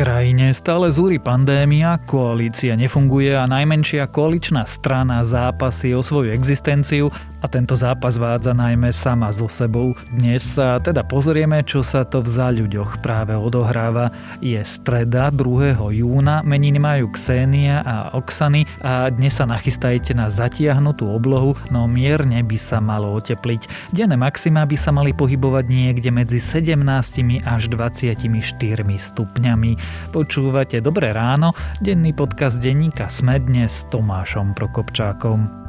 krajine stále zúri pandémia, koalícia nefunguje a najmenšia koaličná strana zápasí o svoju existenciu a tento zápas vádza najmä sama so sebou. Dnes sa teda pozrieme, čo sa to v záľuďoch práve odohráva. Je streda 2. júna, meniny majú Ksenia a Oksany a dnes sa nachystajte na zatiahnutú oblohu, no mierne by sa malo otepliť. Denné maxima by sa mali pohybovať niekde medzi 17 až 24 stupňami. Počúvate Dobré ráno, denný podcast denníka Sme dnes s Tomášom Prokopčákom.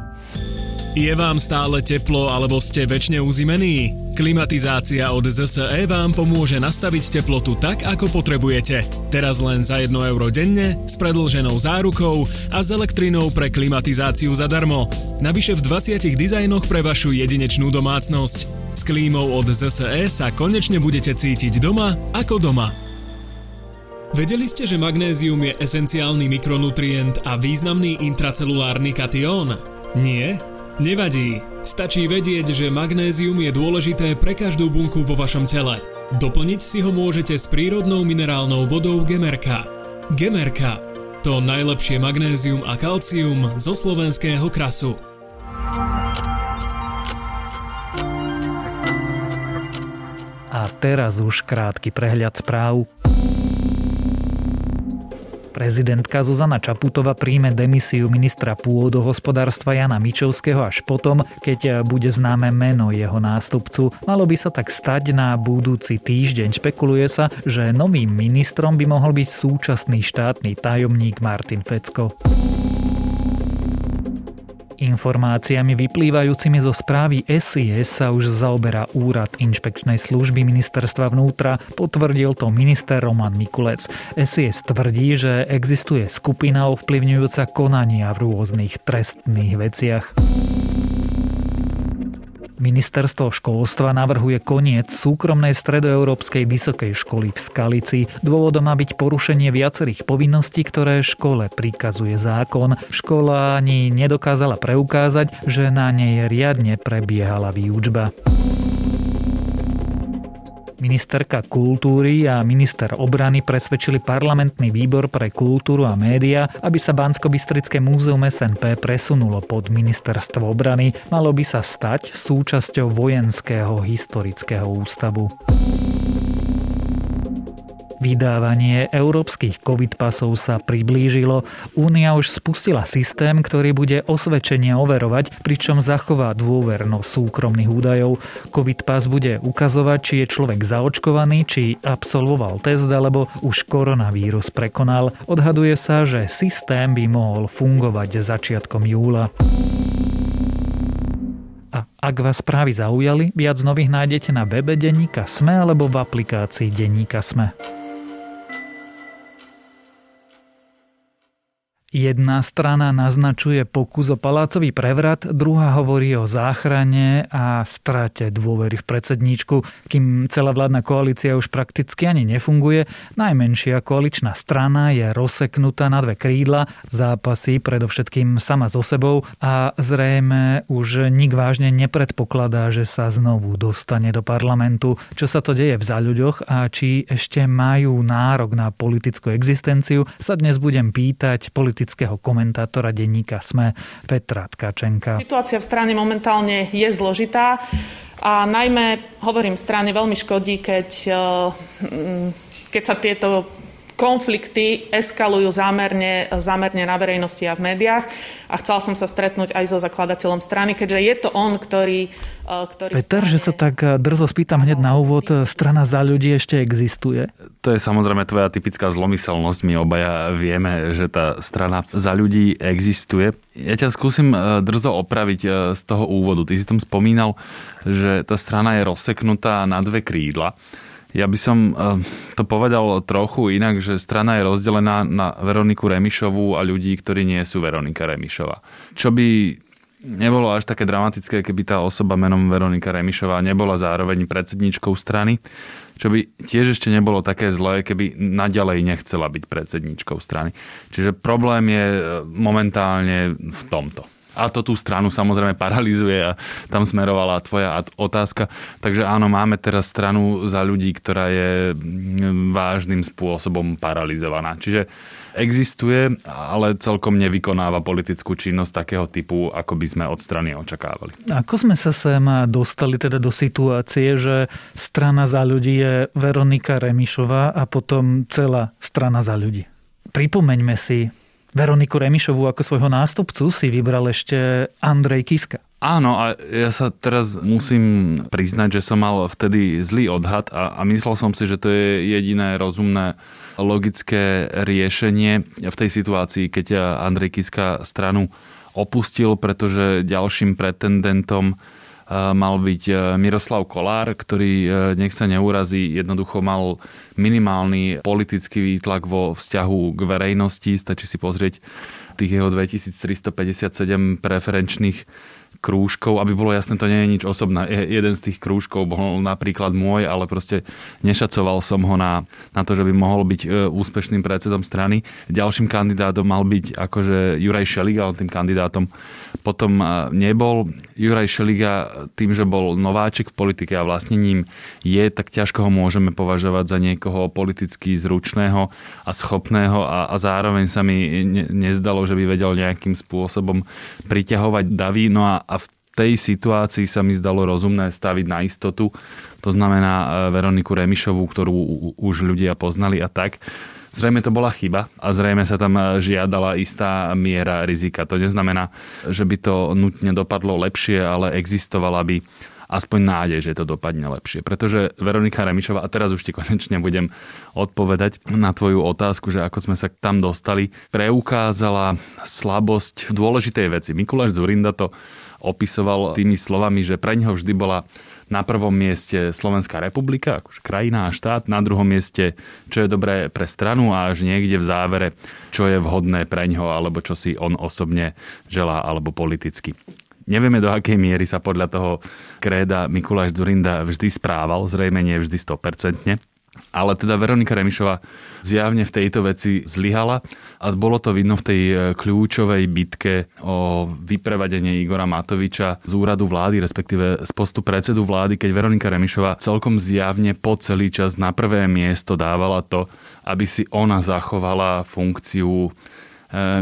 Je vám stále teplo alebo ste väčšine uzimení? Klimatizácia od ZSE vám pomôže nastaviť teplotu tak, ako potrebujete. Teraz len za 1 euro denne, s predlženou zárukou a s elektrinou pre klimatizáciu zadarmo. Navyše v 20 dizajnoch pre vašu jedinečnú domácnosť. S klímou od ZSE sa konečne budete cítiť doma ako doma. Vedeli ste, že magnézium je esenciálny mikronutrient a významný intracelulárny katión? Nie? Nevadí, stačí vedieť, že magnézium je dôležité pre každú bunku vo vašom tele. Doplniť si ho môžete s prírodnou minerálnou vodou Gemerka. Gemerka. To najlepšie magnézium a kalcium zo slovenského krasu. A teraz už krátky prehľad správ. Prezidentka Zuzana Čaputová príjme demisiu ministra pôdohospodárstva Jana Mičovského až potom, keď bude známe meno jeho nástupcu. Malo by sa tak stať na budúci týždeň. Špekuluje sa, že novým ministrom by mohol byť súčasný štátny tajomník Martin Fecko. Informáciami vyplývajúcimi zo správy SIS sa už zaoberá úrad inšpekčnej služby ministerstva vnútra, potvrdil to minister Roman Mikulec. SIS tvrdí, že existuje skupina ovplyvňujúca konania v rôznych trestných veciach. Ministerstvo školstva navrhuje koniec súkromnej stredoeurópskej vysokej školy v Skalici. Dôvodom má byť porušenie viacerých povinností, ktoré škole prikazuje zákon. Škola ani nedokázala preukázať, že na nej riadne prebiehala výučba. Ministerka kultúry a minister obrany presvedčili parlamentný výbor pre kultúru a média, aby sa bansko múzeum SNP presunulo pod ministerstvo obrany. Malo by sa stať súčasťou vojenského historického ústavu. Vydávanie európskych COVID pasov sa priblížilo. Únia už spustila systém, ktorý bude osvedčenie overovať, pričom zachová dôvernosť súkromných údajov. COVID pas bude ukazovať, či je človek zaočkovaný, či absolvoval test alebo už koronavírus prekonal. Odhaduje sa, že systém by mohol fungovať začiatkom júla. A ak vás správy zaujali, viac nových nájdete na webe Denníka Sme alebo v aplikácii Denníka Sme. Jedna strana naznačuje pokus o palácový prevrat, druhá hovorí o záchrane a strate dôvery v predsedníčku, kým celá vládna koalícia už prakticky ani nefunguje. Najmenšia koaličná strana je rozseknutá na dve krídla, zápasy predovšetkým sama so sebou a zrejme už nik vážne nepredpokladá, že sa znovu dostane do parlamentu. Čo sa to deje v záľuďoch a či ešte majú nárok na politickú existenciu, sa dnes budem pýtať politi- politického komentátora denníka SME Petra Tkačenka. Situácia v strane momentálne je zložitá a najmä, hovorím, strane veľmi škodí, keď, eh, keď sa tieto konflikty eskalujú zámerne, zámerne na verejnosti a v médiách. A chcela som sa stretnúť aj so zakladateľom strany, keďže je to on, ktorý... E, ktorý Peter, strane... že sa tak e, drzo spýtam hneď na úvod, e, strana za ľudí ešte existuje? To je samozrejme tvoja typická zlomyselnosť. My obaja vieme, že tá strana za ľudí existuje. Ja ťa skúsim drzo opraviť z toho úvodu. Ty si tam spomínal, že tá strana je rozseknutá na dve krídla. Ja by som eh, to povedal trochu inak, že strana je rozdelená na Veroniku Remišovú a ľudí, ktorí nie sú Veronika Remišová. Čo by nebolo až také dramatické, keby tá osoba menom Veronika Remišová nebola zároveň predsedničkou strany, čo by tiež ešte nebolo také zlé, keby naďalej nechcela byť predsedničkou strany. Čiže problém je eh, momentálne v tomto. A to tú stranu samozrejme paralizuje a tam smerovala tvoja otázka. Takže áno, máme teraz stranu za ľudí, ktorá je mm, vážnym spôsobom paralizovaná. Čiže existuje, ale celkom nevykonáva politickú činnosť takého typu, ako by sme od strany očakávali. Ako sme sa sem dostali teda do situácie, že strana za ľudí je Veronika Remišová a potom celá strana za ľudí? Pripomeňme si, Veroniku Remišovú ako svojho nástupcu si vybral ešte Andrej Kiska. Áno, a ja sa teraz musím priznať, že som mal vtedy zlý odhad a, a myslel som si, že to je jediné rozumné logické riešenie v tej situácii, keď Andrej Kiska stranu opustil, pretože ďalším pretendentom mal byť e, Miroslav Kolár, ktorý, e, nech sa neurazí, jednoducho mal minimálny politický výtlak vo vzťahu k verejnosti. Stačí si pozrieť tých jeho 2357 preferenčných krúžkov, aby bolo jasné, to nie je nič osobné. Jeden z tých krúžkov bol napríklad môj, ale proste nešacoval som ho na, na to, že by mohol byť e, úspešným predsedom strany. Ďalším kandidátom mal byť akože Juraj Šeliga, ale tým kandidátom potom e, nebol. Juraj Šeliga tým, že bol nováčik v politike a vlastne ním je, tak ťažko ho môžeme považovať za niekoho politicky zručného a schopného a, a zároveň sa mi ne, nezdalo, že by vedel nejakým spôsobom priťahovať davy. No a tej situácii sa mi zdalo rozumné staviť na istotu. To znamená e, Veroniku Remišovú, ktorú už ľudia poznali a tak. Zrejme to bola chyba a zrejme sa tam e, žiadala istá miera rizika. To neznamená, že by to nutne dopadlo lepšie, ale existovala by aspoň nádej, že to dopadne lepšie. Pretože Veronika Remišová, a teraz už ti konečne budem odpovedať na tvoju otázku, že ako sme sa tam dostali, preukázala slabosť v dôležitej veci. Mikuláš Zurinda to opisoval tými slovami, že pre ňoho vždy bola na prvom mieste Slovenská republika, akože krajina a štát, na druhom mieste, čo je dobré pre stranu a až niekde v závere, čo je vhodné pre ňoho, alebo čo si on osobne želá, alebo politicky. Nevieme, do akej miery sa podľa toho kréda Mikuláš Zurinda vždy správal, zrejme nie vždy 100%. Ale teda Veronika Remišová zjavne v tejto veci zlyhala a bolo to vidno v tej e, kľúčovej bitke o vyprevadenie Igora Matoviča z úradu vlády, respektíve z postu predsedu vlády, keď Veronika Remišová celkom zjavne po celý čas na prvé miesto dávala to, aby si ona zachovala funkciu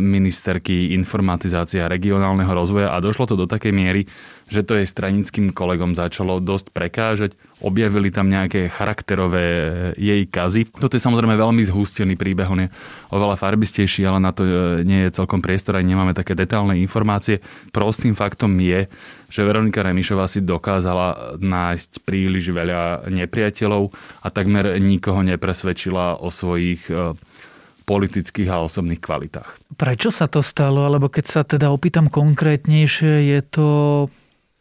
ministerky informatizácie a regionálneho rozvoja a došlo to do takej miery, že to jej stranickým kolegom začalo dosť prekážať. Objavili tam nejaké charakterové eh, jej kazy. Toto je samozrejme veľmi zhustený príbeh, on je oveľa farbistejší, ale na to eh, nie je celkom priestor, aj nemáme také detálne informácie. Prostým faktom je, že Veronika Remišová si dokázala nájsť príliš veľa nepriateľov a takmer nikoho nepresvedčila o svojich politických a osobných kvalitách. Prečo sa to stalo? Alebo keď sa teda opýtam konkrétnejšie, je to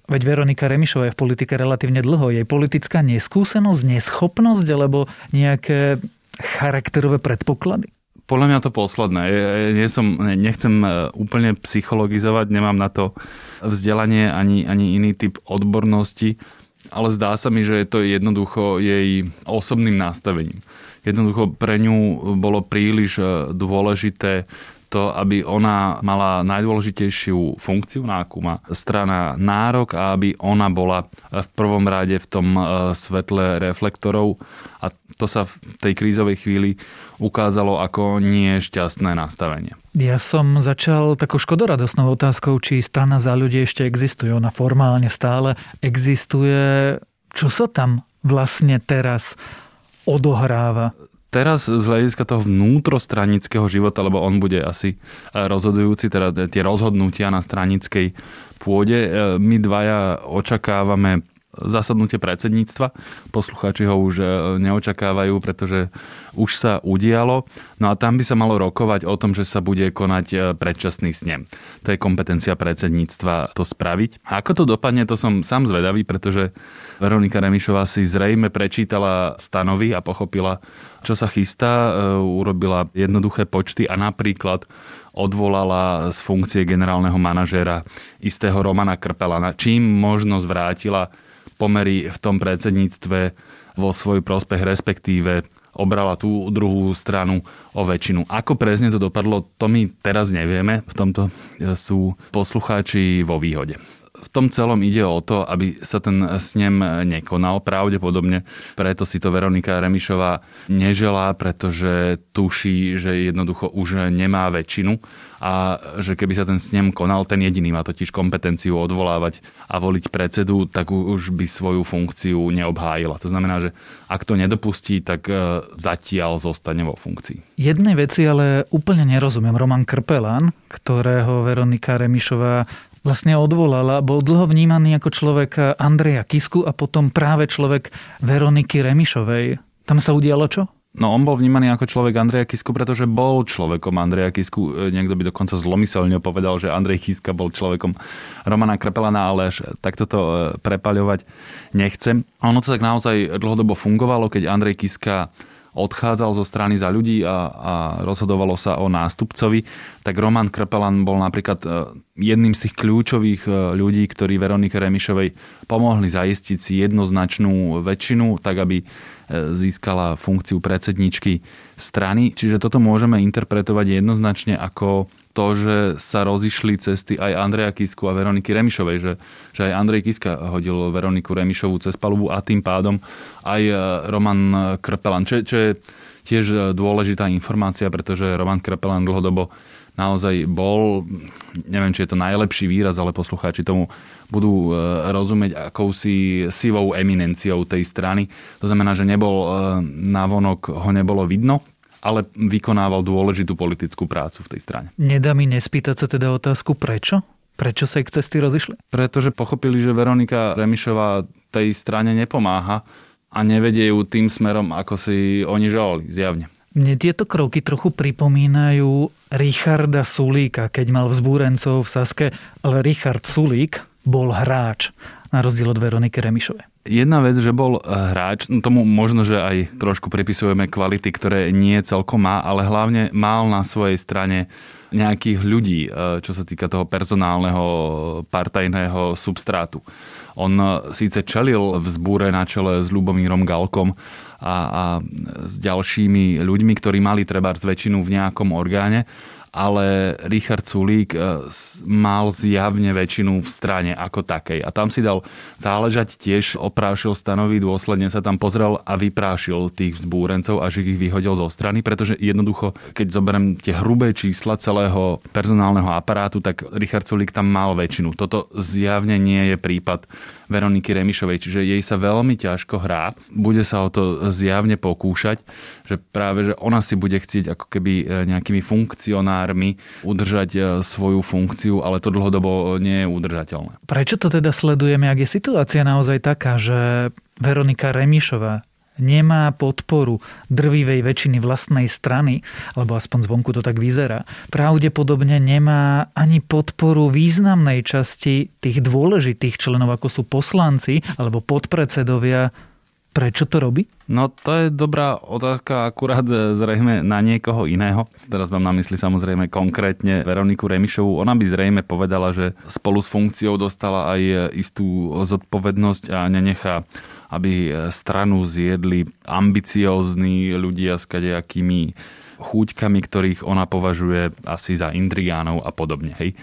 Veď Veronika Remišová je v politike relatívne dlho. Jej politická neskúsenosť, neschopnosť alebo nejaké charakterové predpoklady? Podľa mňa to posledné. Nie som, nechcem e, úplne psychologizovať, nemám na to vzdelanie ani, ani iný typ odbornosti, ale zdá sa mi, že je to jednoducho jej osobným nastavením. Jednoducho pre ňu bolo príliš e, dôležité to, aby ona mala najdôležitejšiu funkciu, na akú má strana nárok a aby ona bola v prvom rade v tom e, svetle reflektorov a to sa v tej krízovej chvíli ukázalo ako nie šťastné nastavenie. Ja som začal takou škodoradosnou otázkou, či strana za ľudí ešte existuje. Ona formálne stále existuje. Čo sa tam vlastne teraz odohráva? Teraz z hľadiska toho vnútrostranického života, lebo on bude asi rozhodujúci, teda tie rozhodnutia na stranickej pôde, e, my dvaja očakávame zasadnutie predsedníctva. Poslucháči ho už e, neočakávajú, pretože už sa udialo. No a tam by sa malo rokovať o tom, že sa bude konať e, predčasný snem. To je kompetencia predsedníctva to spraviť. A ako to dopadne, to som sám zvedavý, pretože Veronika Remišová si zrejme prečítala stanovy a pochopila, čo sa chystá. E, urobila jednoduché počty a napríklad odvolala z funkcie generálneho manažéra istého Romana Krpelana, čím možno zvrátila pomery v tom predsedníctve vo svoj prospech, respektíve obrala tú druhú stranu o väčšinu. Ako presne to dopadlo, to my teraz nevieme. V tomto sú poslucháči vo výhode v tom celom ide o to, aby sa ten snem nekonal pravdepodobne. Preto si to Veronika Remišová neželá, pretože tuší, že jednoducho už nemá väčšinu a že keby sa ten snem konal, ten jediný má totiž kompetenciu odvolávať a voliť predsedu, tak už by svoju funkciu neobhájila. To znamená, že ak to nedopustí, tak e, zatiaľ zostane vo funkcii. Jednej veci ale úplne nerozumiem. Roman Krpelan, ktorého Veronika Remišová vlastne odvolala, bol dlho vnímaný ako človek Andreja Kisku a potom práve človek Veroniky Remišovej. Tam sa udialo čo? No on bol vnímaný ako človek Andreja Kisku, pretože bol človekom Andreja Kisku. E, niekto by dokonca zlomyselne povedal, že Andrej Kiska bol človekom Romana Krepelana, ale až takto to e, prepaľovať nechcem. Ono to tak naozaj dlhodobo fungovalo, keď Andrej Kiska odchádzal zo strany za ľudí a, a rozhodovalo sa o nástupcovi, tak Roman Krpelan bol napríklad e, jedným z tých kľúčových e, ľudí, ktorí Veronike Remišovej pomohli zaistiť si jednoznačnú väčšinu, tak aby získala funkciu predsedničky strany. Čiže toto môžeme interpretovať jednoznačne ako to, že sa rozišli cesty aj Andreja Kisku a Veroniky Remišovej, že, že aj Andrej Kiska hodil Veroniku Remišovu cez palubu a tým pádom aj e, Roman Krpelan, čo, čo je tiež dôležitá informácia, pretože Roman Krpelan dlhodobo naozaj bol, neviem, či je to najlepší výraz, ale poslucháči tomu budú e, rozumieť akousi sivou eminenciou tej strany. To znamená, že nebol e, navonok, ho nebolo vidno, ale vykonával dôležitú politickú prácu v tej strane. Nedá mi nespýtať sa teda otázku, prečo? Prečo sa ich cesty rozišli? Pretože pochopili, že Veronika Remišová tej strane nepomáha a nevedie ju tým smerom, ako si oni želali, zjavne. Mne tieto kroky trochu pripomínajú Richarda Sulíka, keď mal vzbúrencov v Saske, ale Richard Sulík bol hráč, na rozdiel od Veroniky Remišovej. Jedna vec, že bol eh, hráč, no tomu možno, že aj trošku pripisujeme kvality, ktoré nie celkom má, ale hlavne mal na svojej strane nejakých ľudí, eh, čo sa týka toho personálneho partajného substrátu. On eh, síce čelil v zbúre na čele s Ľubomírom Galkom a, a s ďalšími ľuďmi, ktorí mali treba väčšinu v nejakom orgáne, ale Richard Sulík eh, mal zjavne väčšinu v strane ako takej. A tam si dal záležať tiež, oprášil stanovy, dôsledne sa tam pozrel a vyprášil tých vzbúrencov, až ich vyhodil zo strany, pretože jednoducho, keď zoberiem tie hrubé čísla celého personálneho aparátu, tak Richard Sulík tam mal väčšinu. Toto zjavne nie je prípad Veroniky Remišovej, čiže jej sa veľmi ťažko hrá. Bude sa o to zjavne pokúšať, že práve, že ona si bude chcieť ako keby e, nejakými funkcionármi udržať e, svoju funkciu, ale to dlhodobo nie je udržateľné. Prečo to teda sledujeme, ak je situácia naozaj taká, že Veronika Remišová nemá podporu drvivej väčšiny vlastnej strany, alebo aspoň zvonku to tak vyzerá, pravdepodobne nemá ani podporu významnej časti tých dôležitých členov, ako sú poslanci alebo podpredsedovia Prečo to robí? No to je dobrá otázka akurát zrejme na niekoho iného. Teraz mám na mysli samozrejme konkrétne Veroniku Remišovú. Ona by zrejme povedala, že spolu s funkciou dostala aj istú zodpovednosť a nenechá aby stranu zjedli ambiciózni ľudia s kadejakými chúťkami, ktorých ona považuje asi za intrigánov a podobne. Hej.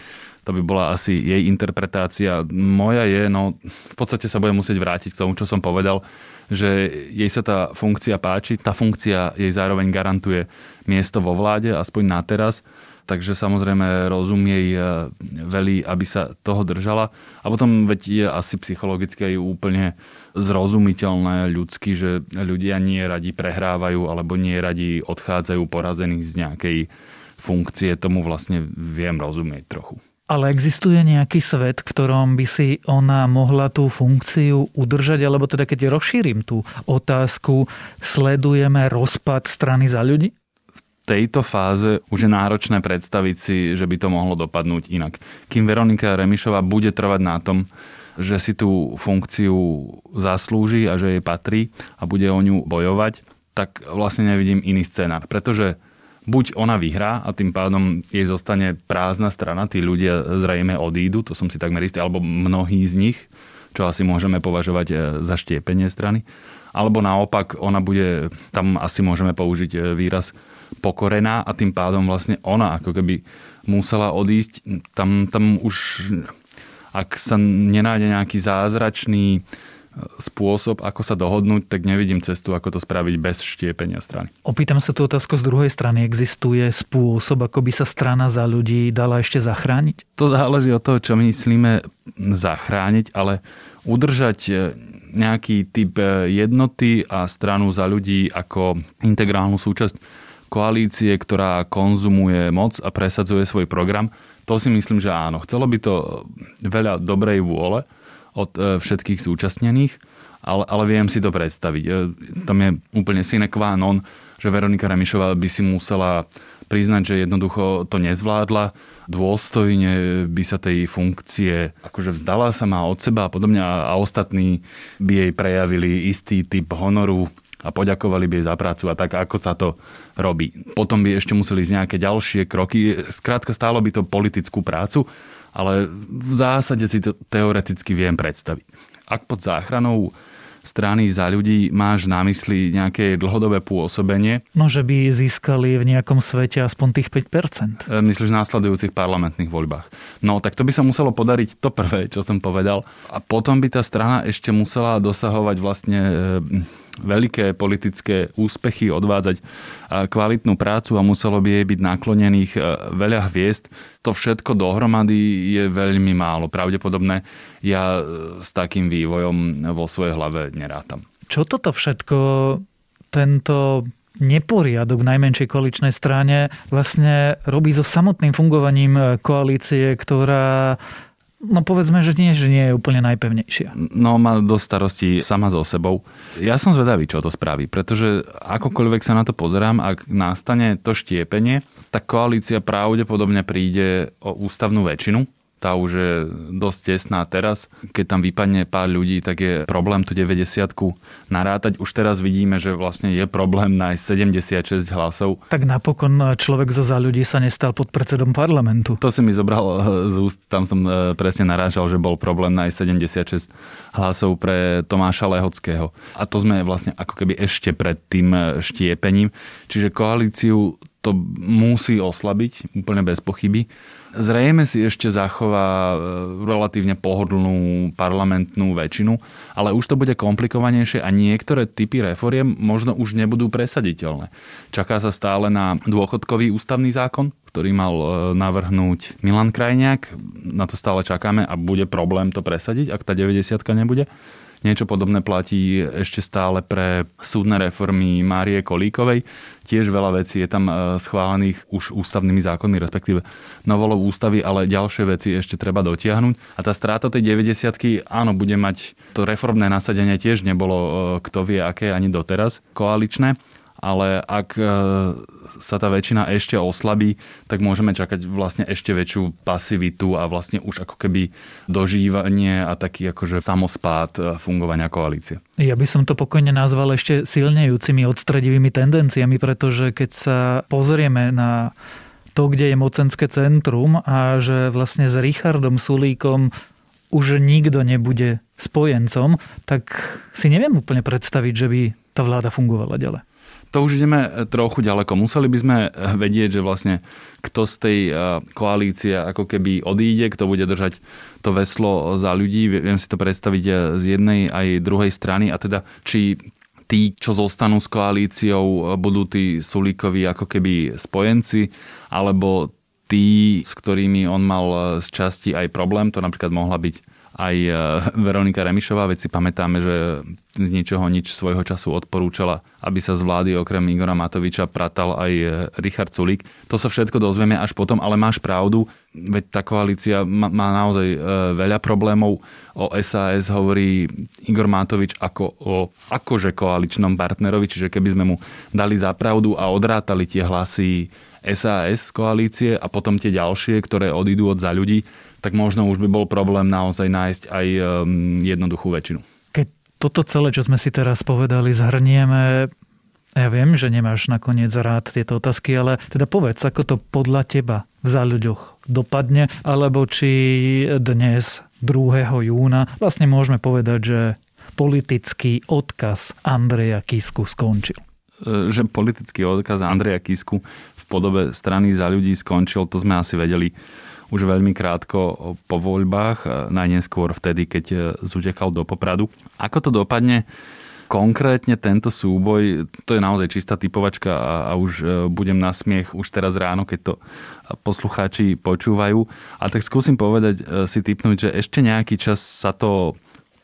To by bola asi jej interpretácia. Moja je, no v podstate sa budem musieť vrátiť k tomu, čo som povedal, že jej sa tá funkcia páči. Tá funkcia jej zároveň garantuje miesto vo vláde, aspoň na teraz takže samozrejme rozum jej e, velí, aby sa toho držala. A potom veď je asi psychologicky aj úplne zrozumiteľné ľudsky, že ľudia nie radi prehrávajú alebo nie radi odchádzajú porazení z nejakej funkcie. Tomu vlastne viem rozumieť trochu. Ale existuje nejaký svet, v ktorom by si ona mohla tú funkciu udržať, alebo teda keď rozšírim tú otázku, sledujeme rozpad strany za ľudí? V tejto fáze už je náročné predstaviť si, že by to mohlo dopadnúť inak. Kým Veronika Remišová bude trvať na tom, že si tú funkciu zaslúži a že jej patrí a bude o ňu bojovať, tak vlastne nevidím iný scénar. Pretože buď ona vyhrá a tým pádom jej zostane prázdna strana, tí ľudia zrejme odídu, to som si takmer istý, alebo mnohí z nich, čo asi môžeme považovať e, za štiepenie strany. Alebo naopak, ona bude, tam asi môžeme použiť e, výraz pokorená a tým pádom vlastne ona ako keby musela odísť. Tam, tam už, ak sa nenájde nejaký zázračný spôsob, ako sa dohodnúť, tak nevidím cestu, ako to spraviť bez štiepenia strany. Opýtam sa tú otázku z druhej strany. Existuje spôsob, ako by sa strana za ľudí dala ešte zachrániť? To záleží od toho, čo myslíme zachrániť, ale udržať e, nejaký typ e, jednoty a stranu za ľudí ako integrálnu súčasť koalície, ktorá konzumuje moc a presadzuje svoj program, to si myslím, že áno. Chcelo by to veľa dobrej vôle, od e, všetkých zúčastnených, ale, ale viem si to predstaviť. E, tam je úplne sine qua non, že Veronika Remišová by si musela priznať, že jednoducho to nezvládla, dôstojne by sa tej funkcie akože vzdala sa má od seba a podobne a ostatní by jej prejavili istý typ honoru a poďakovali by jej za prácu a tak, ako sa to robí. Potom by ešte museli ísť nejaké ďalšie kroky. Skrátka stálo by to politickú prácu ale v zásade si to teoreticky viem predstaviť. Ak pod záchranou strany za ľudí máš na mysli nejaké dlhodobé pôsobenie. No, že by získali v nejakom svete aspoň tých 5%. E, myslíš v následujúcich parlamentných voľbách. No, tak to by sa muselo podariť to prvé, čo som povedal. A potom by tá strana ešte musela dosahovať vlastne e, veľké politické úspechy, odvádzať kvalitnú prácu a muselo by jej byť naklonených e, veľa hviezd. To všetko dohromady je veľmi málo pravdepodobné. Ja e, s takým vývojom vo svojej hlave nerátam. Čo toto všetko tento neporiadok v najmenšej koaličnej strane vlastne robí so samotným fungovaním koalície, ktorá No povedzme, že nie, že nie je úplne najpevnejšia. No má do starosti sama so sebou. Ja som zvedavý, čo to spraví, pretože akokoľvek sa na to pozerám, ak nastane to štiepenie, tak koalícia pravdepodobne príde o ústavnú väčšinu tá už je dosť tesná teraz. Keď tam vypadne pár ľudí, tak je problém tu 90 narátať. Už teraz vidíme, že vlastne je problém nájsť 76 hlasov. Tak napokon človek zo za ľudí sa nestal pod predsedom parlamentu. To si mi zobral eh, z úst, tam som eh, presne narážal, že bol problém nájsť 76 hlasov pre Tomáša Lehockého. A to sme vlastne ako keby ešte pred tým štiepením. Čiže koalíciu to musí oslabiť, úplne bez pochyby. Zrejme si ešte zachová e, relatívne pohodlnú parlamentnú väčšinu, ale už to bude komplikovanejšie a niektoré typy reforiem možno už nebudú presaditeľné. Čaká sa stále na dôchodkový ústavný zákon, ktorý mal e, navrhnúť Milan Krajniak. Na to stále čakáme a bude problém to presadiť, ak tá 90 nebude. Niečo podobné platí ešte stále pre súdne reformy Márie Kolíkovej. Tiež veľa vecí je tam e, schválených už ústavnými zákonmi, respektíve novolou ústavy, ale ďalšie veci ešte treba dotiahnuť. A tá stráta tej 90 áno, bude mať to reformné nasadenie tiež nebolo e, kto vie aké ani doteraz koaličné ale ak e, sa tá väčšina ešte oslabí, tak môžeme čakať vlastne ešte väčšiu pasivitu a vlastne už ako keby dožívanie a taký akože samospád e, fungovania koalície. Ja by som to pokojne nazval ešte silnejúcimi odstredivými tendenciami, pretože keď sa pozrieme na to, kde je mocenské centrum a že vlastne s Richardom Sulíkom už nikto nebude spojencom, tak si neviem úplne predstaviť, že by tá vláda fungovala ďalej to už ideme e, trochu ďaleko. Museli by sme e, vedieť, že vlastne kto z tej e, koalície ako keby odíde, kto bude držať to veslo za ľudí. Viem si to predstaviť z jednej aj druhej strany a teda či tí, čo zostanú s koalíciou, budú tí Sulíkovi ako keby spojenci, alebo tí, s ktorými on mal z časti aj problém, to napríklad mohla byť aj e, Veronika Remišová, veď si pamätáme, že z ničoho nič svojho času odporúčala, aby sa z vlády okrem Igora Matoviča pratal aj e, Richard Sulík. To sa všetko dozvieme až potom, ale máš pravdu, veď tá koalícia má, naozaj e, veľa problémov. O SAS hovorí Igor Matovič ako o akože koaličnom partnerovi, čiže keby sme mu dali za pravdu a odrátali tie hlasy SAS koalície a potom tie ďalšie, ktoré odídu od za ľudí, tak možno už by bol problém naozaj nájsť aj um, jednoduchú väčšinu. Keď toto celé, čo sme si teraz povedali, zhrnieme, ja viem, že nemáš nakoniec rád tieto otázky, ale teda povedz, ako to podľa teba v záľuďoch dopadne, alebo či dnes 2. júna vlastne môžeme povedať, že politický odkaz Andreja Kisku skončil. E, že politický odkaz Andreja Kisku podobe strany za ľudí skončil, to sme asi vedeli už veľmi krátko po voľbách, e, najneskôr vtedy, keď e, zutekal do Popradu. Ako to dopadne? Konkrétne tento súboj, to je naozaj čistá typovačka a, a už budem na smiech už teraz ráno, keď to poslucháči počúvajú. A tak skúsim povedať, si typnúť, že ešte nejaký čas sa to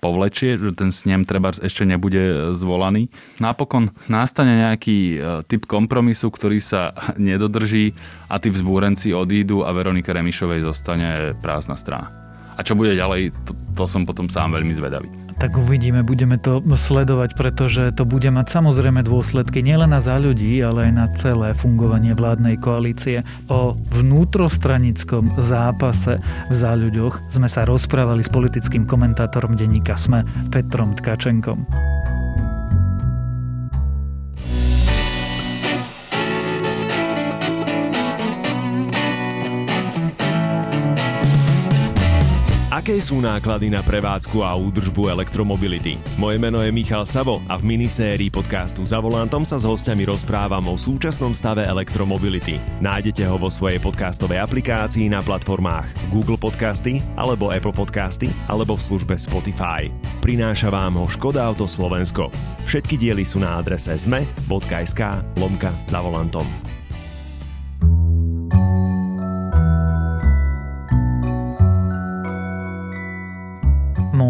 povlečie, že ten snem treba ešte nebude e, zvolaný. Napokon nastane nejaký e, typ kompromisu, ktorý sa nedodrží a tí vzbúrenci odídu a Veronika Remišovej zostane prázdna strana. A čo bude ďalej, to, to som potom sám veľmi zvedavý. Tak uvidíme, budeme to sledovať, pretože to bude mať samozrejme dôsledky nielen na za ľudí, ale aj na celé fungovanie vládnej koalície. O vnútrostranickom zápase v za ľuďoch sme sa rozprávali s politickým komentátorom denníka SME Petrom Tkačenkom. Aké sú náklady na prevádzku a údržbu elektromobility? Moje meno je Michal Savo a v minisérii podcastu Za volantom sa s hostiami rozprávam o súčasnom stave elektromobility. Nájdete ho vo svojej podcastovej aplikácii na platformách Google Podcasty alebo Apple Podcasty alebo v službe Spotify. Prináša vám ho Škoda Auto Slovensko. Všetky diely sú na adrese zme.sk lomka za volantom.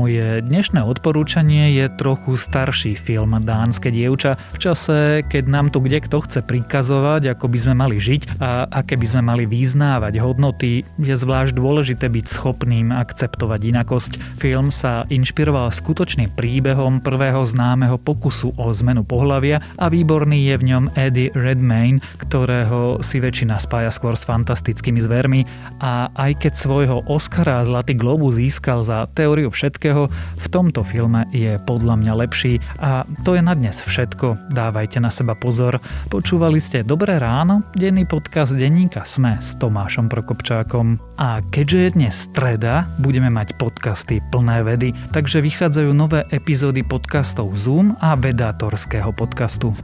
Moje dnešné odporúčanie je trochu starší film Dánske dievča v čase, keď nám tu kde kto chce prikazovať, ako by sme mali žiť a aké by sme mali vyznávať hodnoty, je zvlášť dôležité byť schopným akceptovať inakosť. Film sa inšpiroval skutočným príbehom prvého známeho pokusu o zmenu pohlavia a výborný je v ňom Eddie Redmayne, ktorého si väčšina spája skôr s fantastickými zvermi a aj keď svojho Oscara Zlatý globus získal za teóriu všetkého, všetkého v tomto filme je podľa mňa lepší a to je na dnes všetko. Dávajte na seba pozor. Počúvali ste Dobré ráno, denný podcast denníka Sme s Tomášom Prokopčákom. A keďže je dnes streda, budeme mať podcasty plné vedy, takže vychádzajú nové epizódy podcastov Zoom a vedátorského podcastu.